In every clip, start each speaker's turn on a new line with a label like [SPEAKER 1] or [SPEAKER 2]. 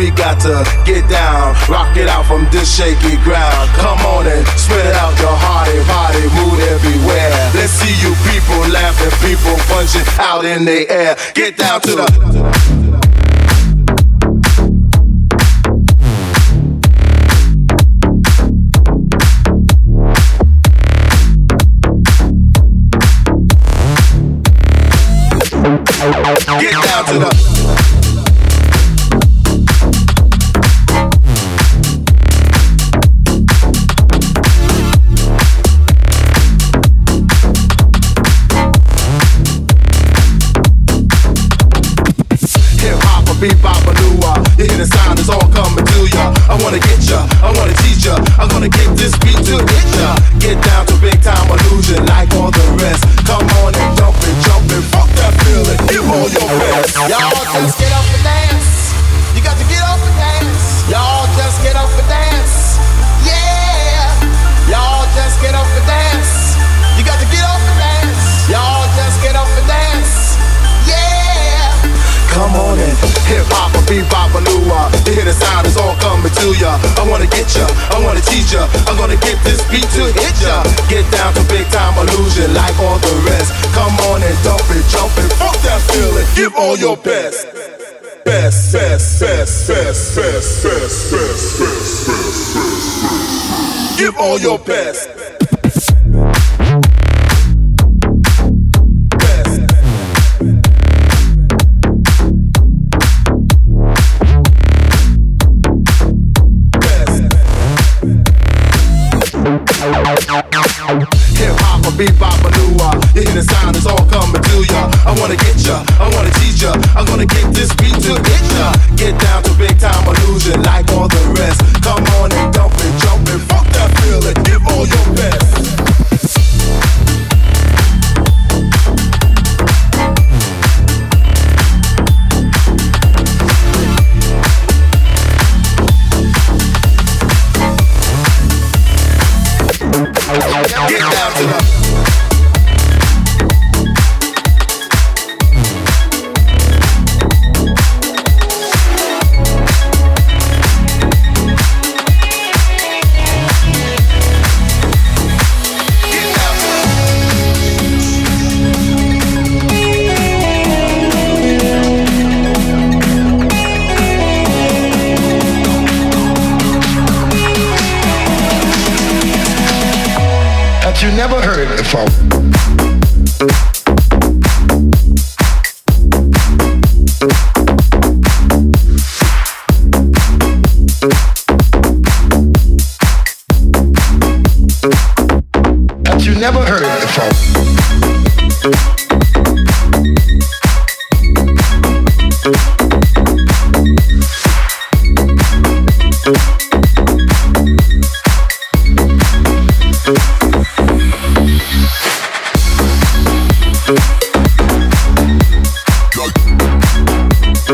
[SPEAKER 1] We got to get down, rock it out from this shaky ground. Come on and spread out your hearty, body, mood everywhere. Let's see you people laughing, people punching out in the air. Get down to the. Get down to the. Wanna get ya, I wanna teach ya. I'm gonna get this beat to hit ya. Get down to big time illusion like all the rest. Come on and and jump and fuck that feeling. Give all your best.
[SPEAKER 2] Y'all just get up and dance.
[SPEAKER 1] Hip hop or bebop or lua. You hear the sound, it's all coming to ya. I wanna get ya, I wanna teach ya. I'm gonna get this beat to hit ya. Get down to big time illusion like all the rest. Come on and dump it, jump it, fuck that feeling. Give all your best. Best, best, best, best, best, best, best, best, best. Give all your best.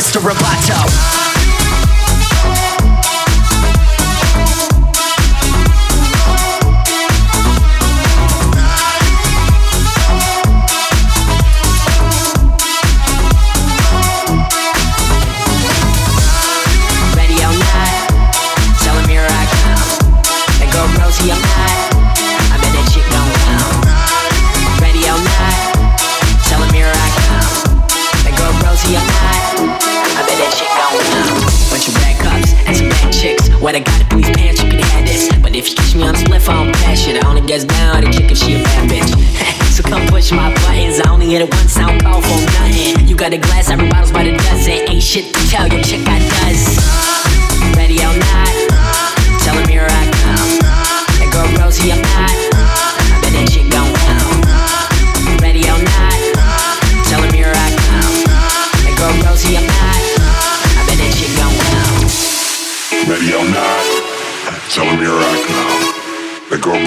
[SPEAKER 1] Mr. Robot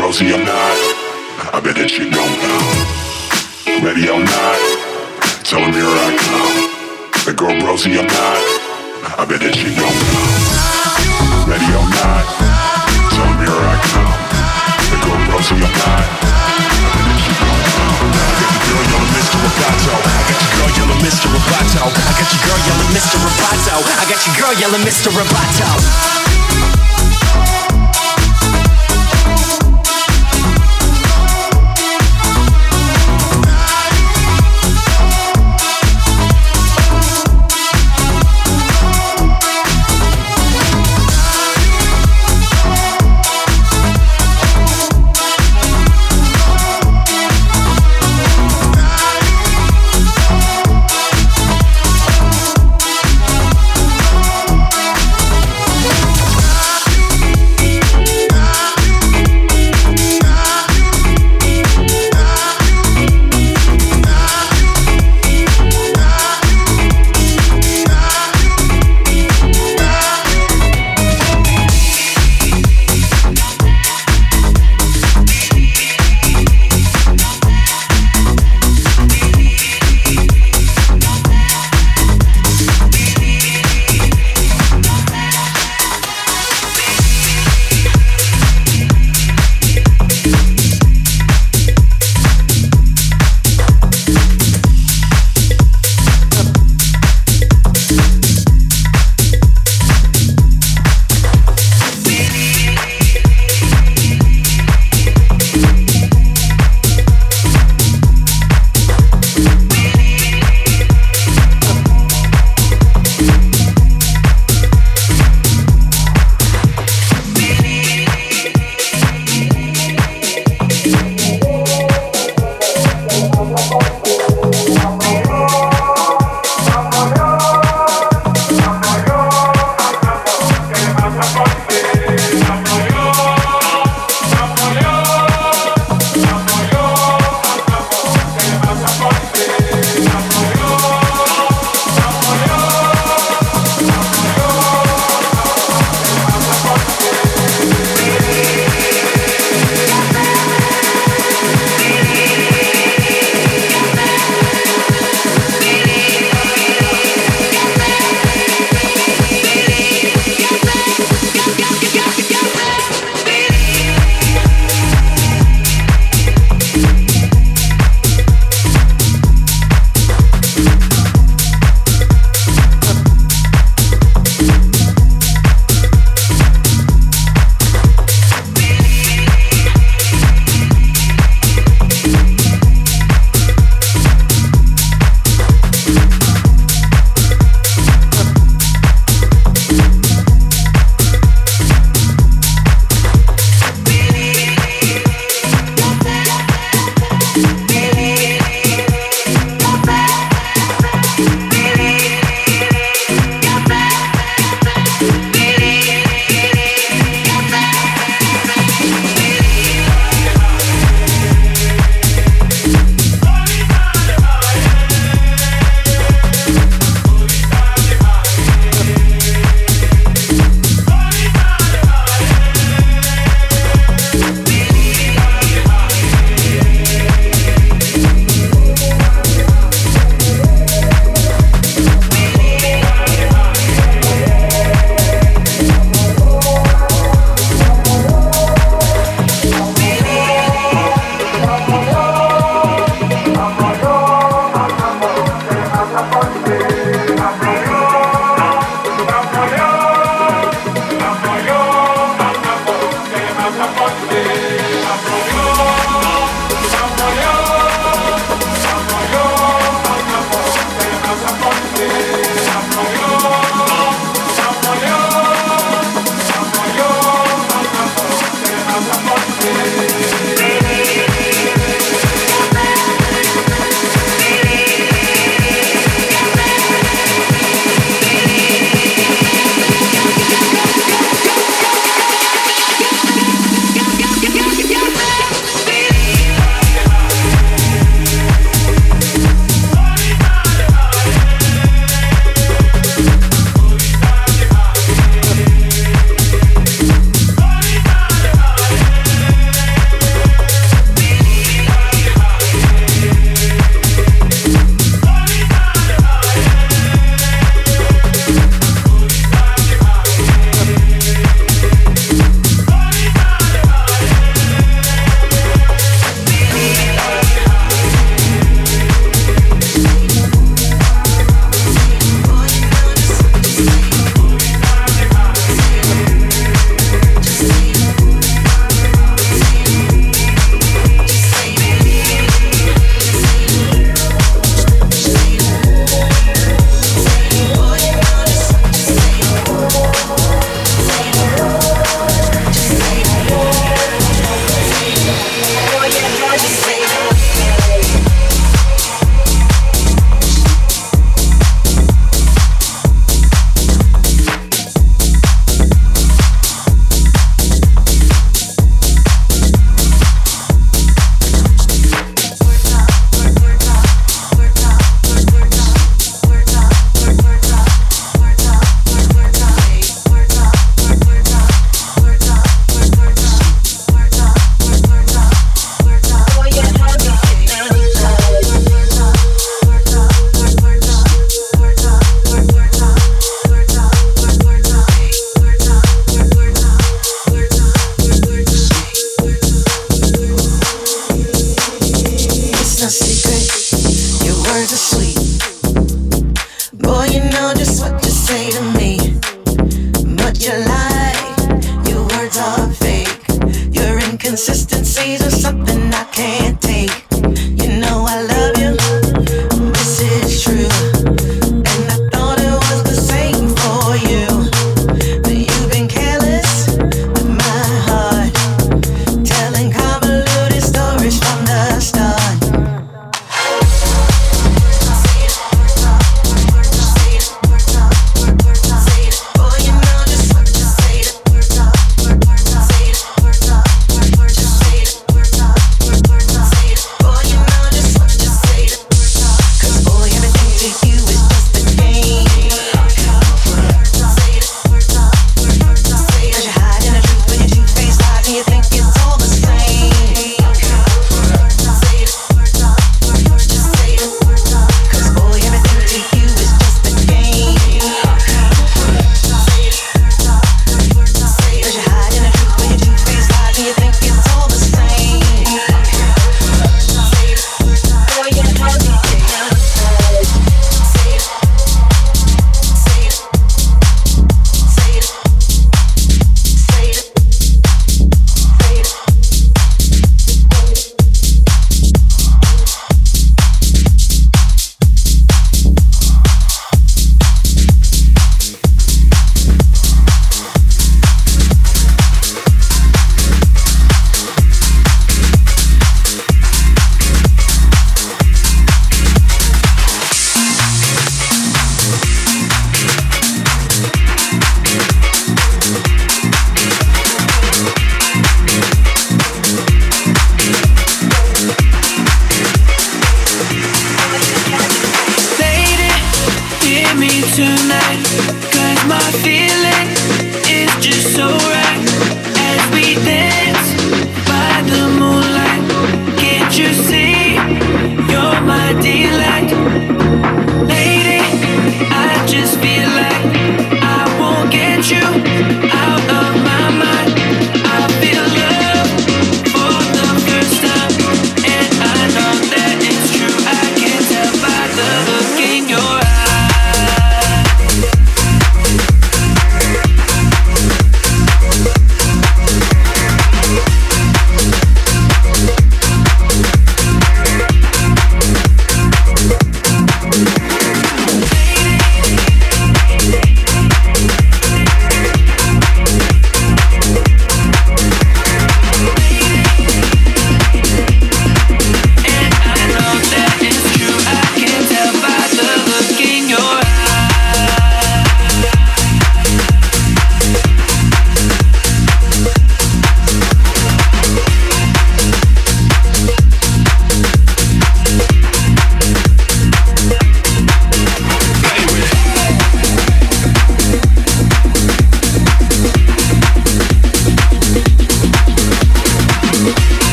[SPEAKER 1] rosy or
[SPEAKER 3] not. I bet that you don't know. Ready or not, tell them here I come. The girl rosy or not, I bet that you don't know.
[SPEAKER 4] Ready or not, tell them here I come. The girl
[SPEAKER 3] rosy or not, I bet that you don't know. I got your girl
[SPEAKER 4] yelling Mr. Roboto. I got your girl yelling Mr. Roboto. I got your girl yelling
[SPEAKER 5] Mr. Roboto. I got your girl yelling Mr. Roboto.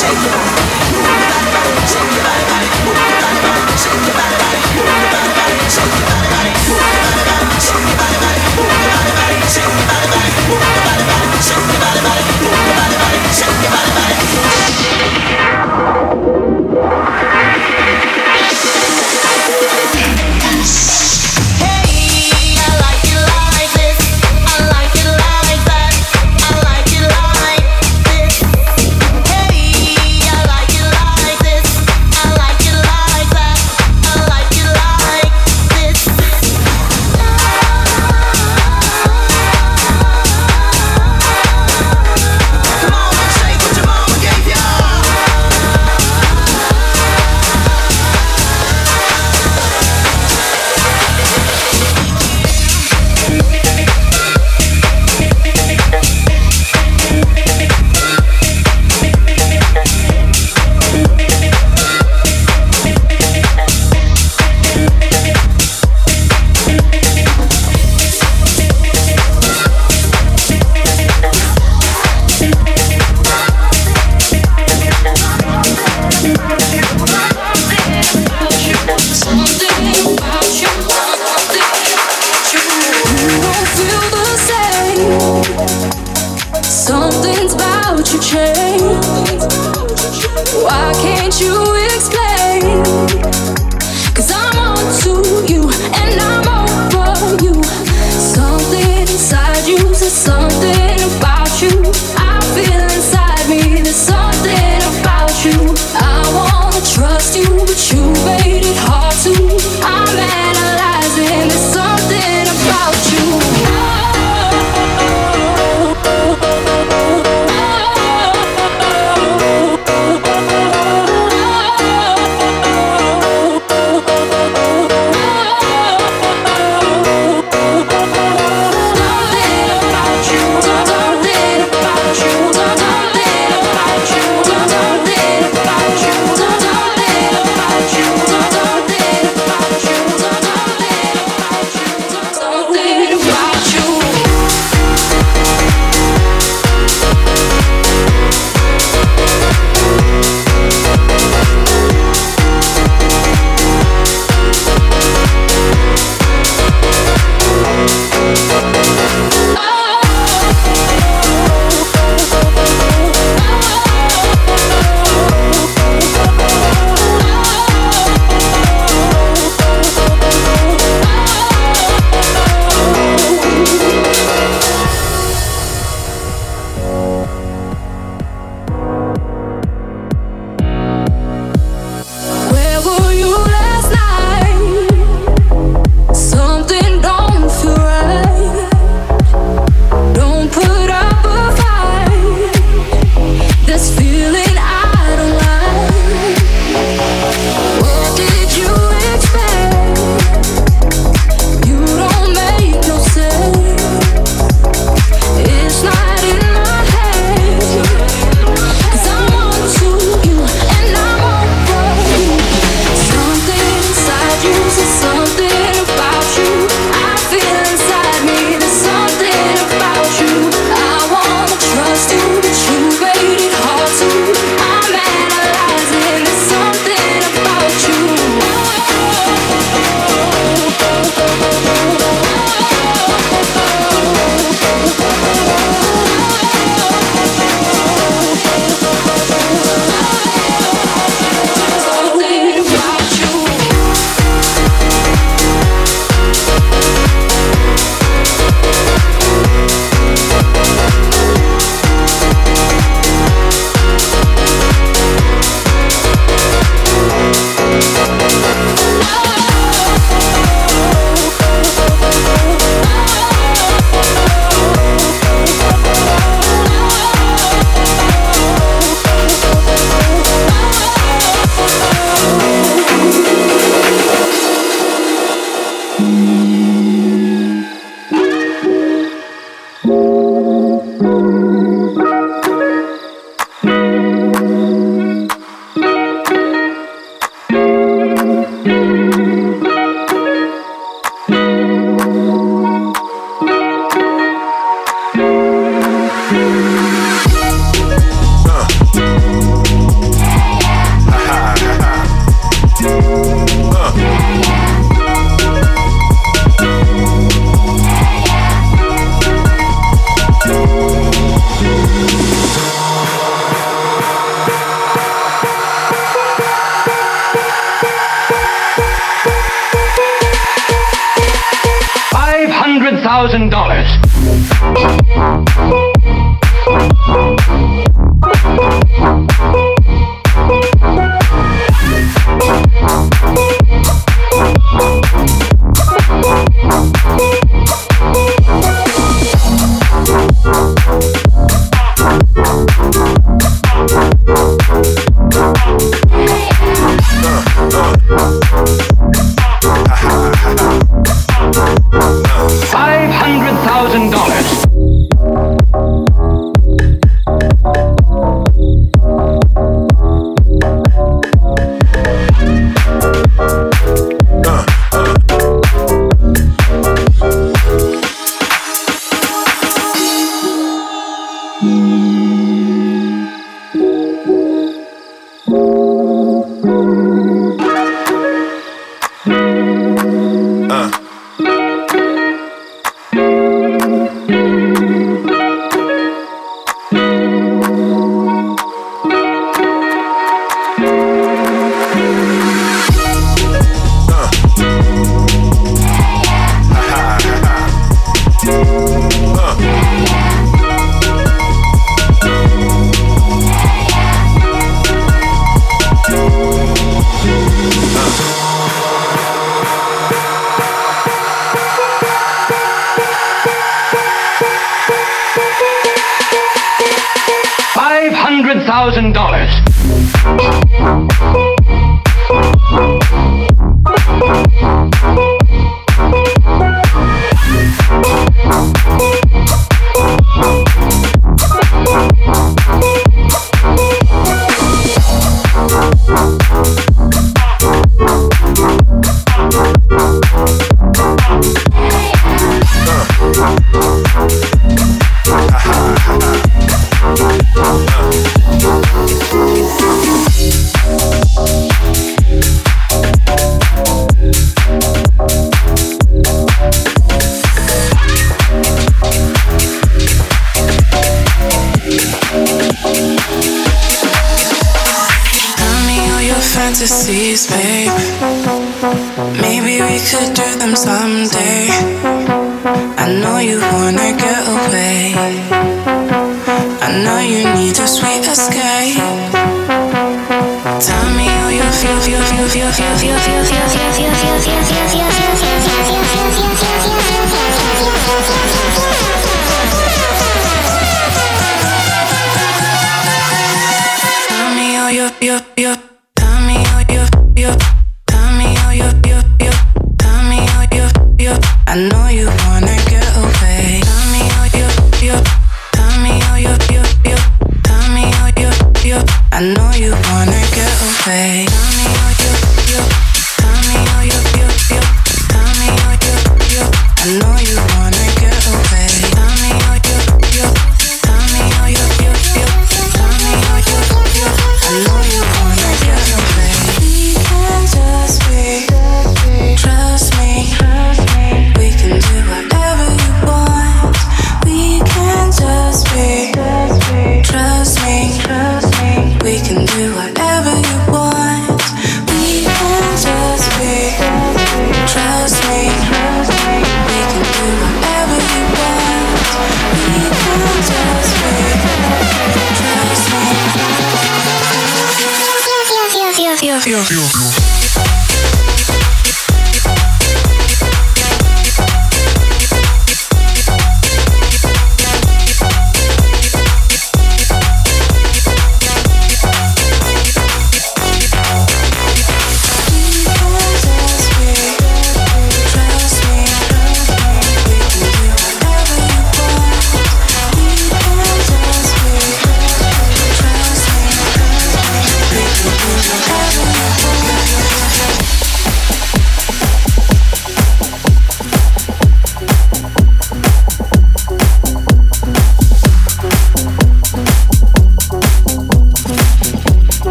[SPEAKER 6] shake it.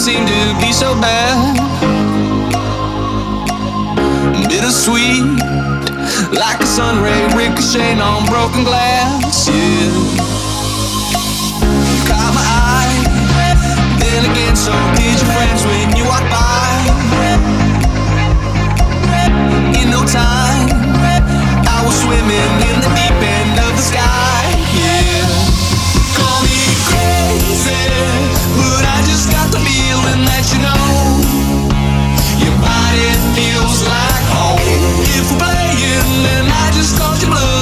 [SPEAKER 7] seem to be so bad. Bittersweet, like a sun ray ricocheting on broken glass. Yeah. Caught my eye, then again, so did your friends when you walked by. In no time, I was swimming in the deep end of the sky. Yeah, call me crazy, but I just got feeling that you know your body feels like home. If we're playing, then I just got your blood.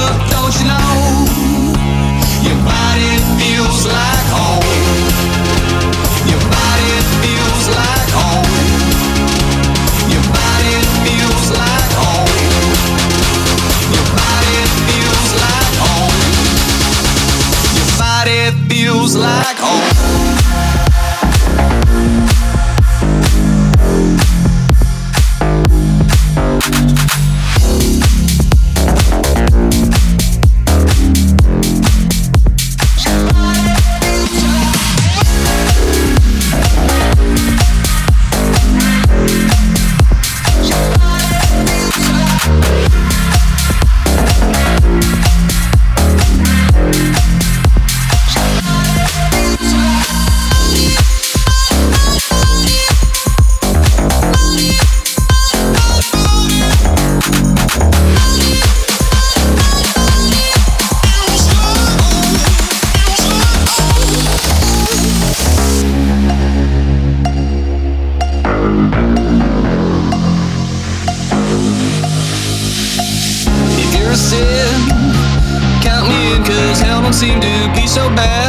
[SPEAKER 7] seem to be so bad.